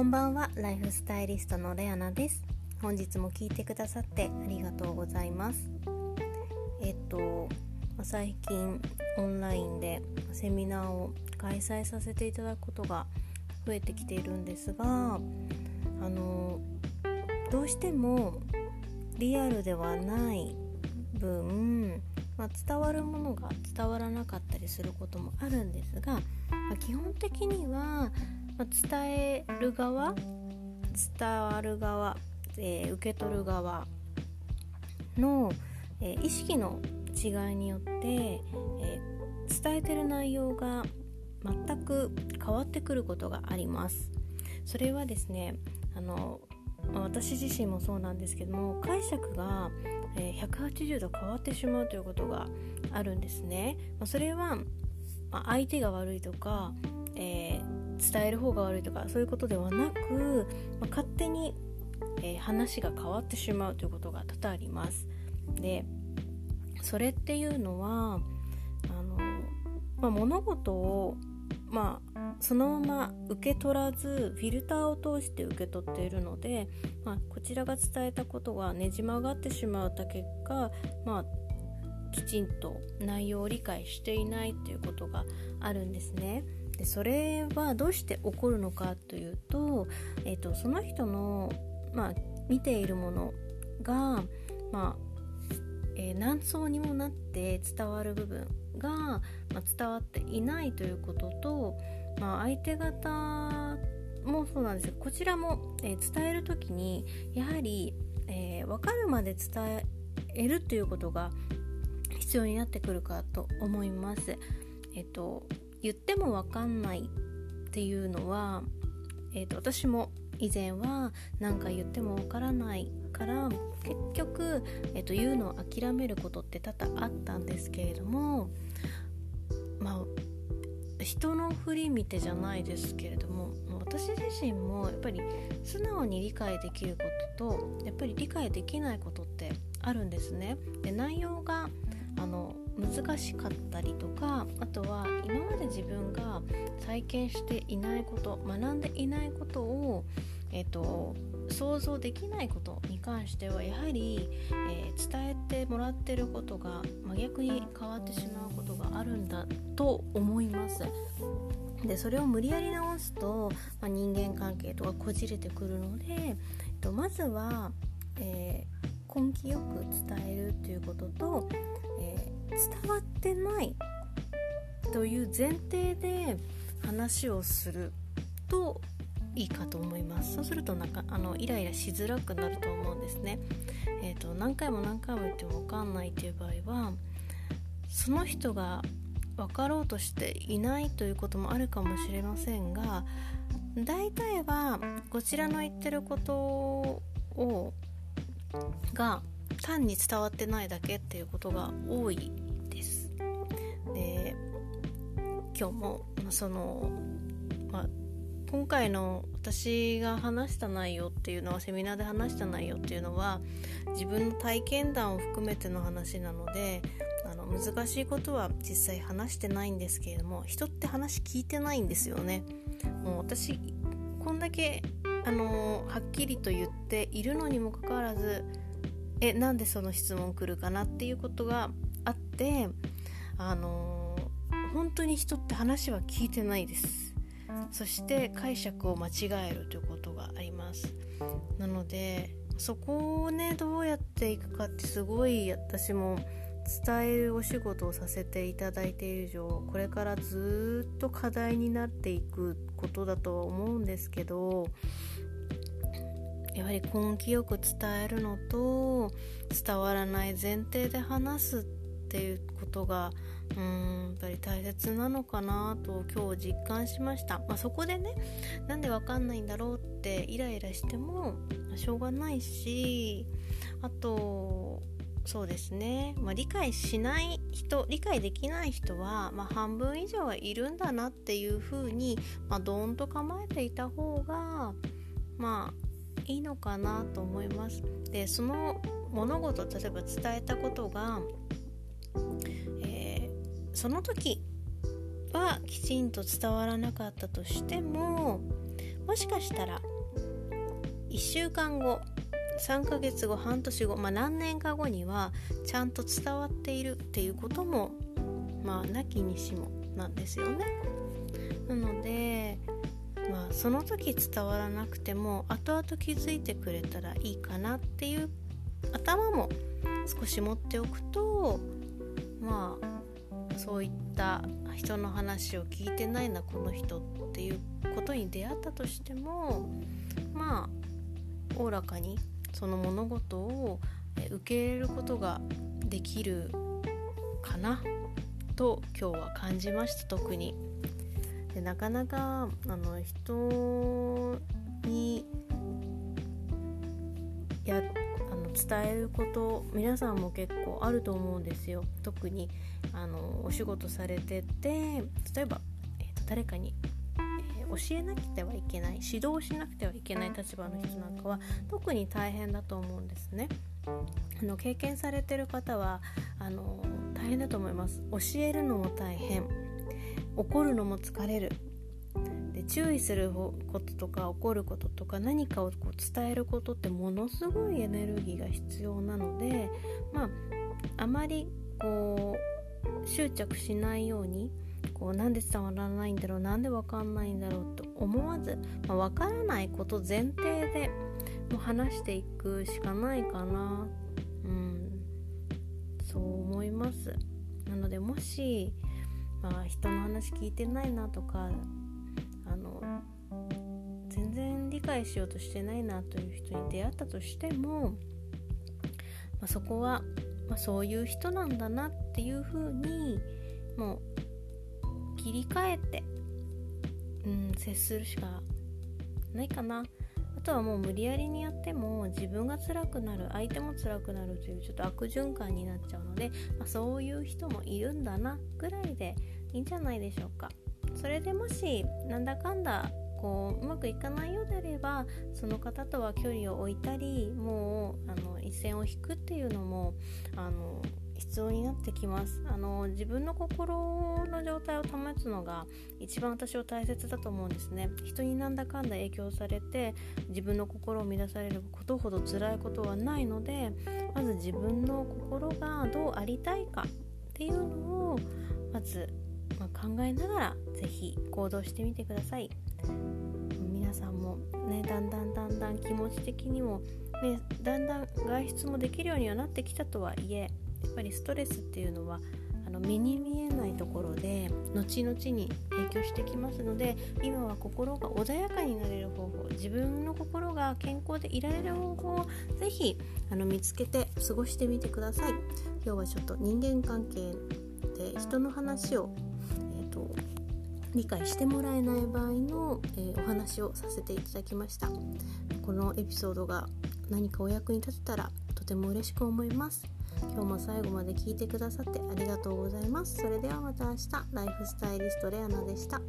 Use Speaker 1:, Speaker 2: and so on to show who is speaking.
Speaker 1: こんばんは。ライフスタイリストのレアナです。本日も聞いてくださってありがとうございます。えっと最近オンラインでセミナーを開催させていただくことが増えてきているんですがあのどうしてもリアルではない分、まあ、伝わるものが伝わらなかったりすることもあるんですが、まあ、基本的にはまあ、伝える側伝わる側、えー、受け取る側の、えー、意識の違いによって、えー、伝えてる内容が全く変わってくることがあります。それはですねあの私自身もそうなんですけども解釈が、180度変わってしまうということがあるんですね、それは、相手が悪いとか、えー伝える方が悪いとかそういうことではなく、まあ、勝手に、えー、話が変わってしまうということが多々あります。でそれっていうのはあの、まあ、物事を、まあ、そのまま受け取らずフィルターを通して受け取っているので、まあ、こちらが伝えたことがねじ曲がってしまった結果、まあ、きちんと内容を理解していないということがあるんですね。でそれはどうして起こるのかというと,、えーと、その人の、まあ、見ているものが、まあえー、何層にもなって伝わる部分が、まあ、伝わっていないということと、まあ、相手方もそうなんですがこちらも、えー、伝える時にやはり、えー、分かるまで伝えるということが必要になってくるかと思います。えっと言っても分かんないっていうのは、えーと、私も以前は何か言っても分からないから結局、えーと、言うのを諦めることって多々あったんですけれどもまあ人の振り見てじゃないですけれども私自身もやっぱり素直に理解できることとやっぱり理解できないことってあるんですね。で内容があの難しかったりとかあとは今まで自分が体験していないこと学んでいないことを、えーと、想像できないことに関してはやはり、えー、伝えてもらってることが真逆に変わってしまうことがあるんだと思います。でそれを無理やり直すと、まあ、人間関係とかこじれてくるので、えっと、まずは、えー、根気よく伝えるということと、伝わってないという前提で話をするといいかと思います。そうするとなんかあのイライラしづらくなると思うんですね。えーと、何回も何回も言っても分かんないっていう場合はその人が分かろうとしていないということもあるかもしれませんが大体はこちらの言ってることをが単に伝わってないだけっていうことが多い今日もその、まあ、今回の私が話した内容っていうのはセミナーで話した内容っていうのは自分の体験談を含めての話なのであの難しいことは実際話してないんですけれども人って話聞いてないんですよね。もう私こんだけあのはっきりと言っているのにもかかわらずえなんでその質問来るかなっていうことがあってあのー、本当に人って話は聞いてないです。そして解釈を間違えるということがあります。なのでそこをねどうやっていくかってすごい私も伝えるお仕事をさせていただいている以上これからずっと課題になっていくことだとは思うんですけどやはり根気よく伝えるのと伝わらない前提で話すってていうことがうんやっぱり大切なのかなと今日実感しました、まあ、そこでねなんでわかんないんだろうってイライラしてもしょうがないしあとそうですね、まあ、理解しない人理解できない人は、まあ、半分以上はいるんだなっていうふうに、まあ、ドーンと構えていた方がまあいいのかなと思います。でその物事例えば伝えたことが、その時はきちんと伝わらなかったとしてももしかしたら1週間後3ヶ月後半年後、まあ、何年か後にはちゃんと伝わっているっていうこともまあなきにしもなんですよね。なのでまあその時伝わらなくても後々気づいてくれたらいいかなっていう頭も少し持っておくとまあそういった人の話を聞いてないなこの人っていうことに出会ったとしてもまあおおらかにその物事を受け入れることができるかなと今日は感じました特に。でなかなかあの人に伝えること皆さんも結構あると思うんですよ。特にあのお仕事されてて例えば、えーと、誰かに、えー、教えなくてはいけない指導しなくてはいけない立場の人なんかは特に大変だと思うんですね。あの経験されてる方はあの大変だと思います。教えるのも大変。怒るのも疲れる。注意することとか怒ることとか何かをこう伝えることってものすごいエネルギーが必要なのでまああまりこう執着しないようにこうなんで伝わらないんだろうなんでわかんないんだろうと思わず、まあ、分からないこと前提でもう話していくしかないかな。うん。そう思います。なのでもしまあ、人の話聞いてないなとかあの全然理解しようとしてないなという人に出会ったとしても、まあ、そこは、まあ、そういう人なんだなっていうふうにもう切り替えて、うん、接するしかないかな。あとはもう無理やりにやっても自分が辛くなる相手も辛くなるというちょっと悪循環になっちゃうので、まあ、そういう人もいるんだなぐらいでいいんじゃないでしょうかそれでもしなんだかんだこううまくいかないようであればその方とは距離を置いたりもうあの一線を引くっていうのもあの必要になってきます。あの自分の心の状態を保つのが一番私は大切だと思うんですね。人になんだかんだ影響されて自分の心を乱されることほど辛いことはないのでまず自分の心がどうありたいかっていうのをまず、まあ、考えながら是非行動してみてください。皆さんもねだんだんだんだん気持ち的にも、ね、だんだん外出もできるようにはなってきたとはいえやっぱりストレスっていうのはあの目に見えないところで後々に影響してきますので今は心が穏やかになれる方法自分の心が健康でいられる方法をぜひあの見つけて過ごしてみてください。今日はちょっと人間関係で人の話を、理解してもらえない場合の、えー、お話をさせていただきましたこのエピソードが何かお役に立てたらとても嬉しく思います今日も最後まで聞いてくださってありがとうございます。それではまた明日、ライフスタイリストレアナでした。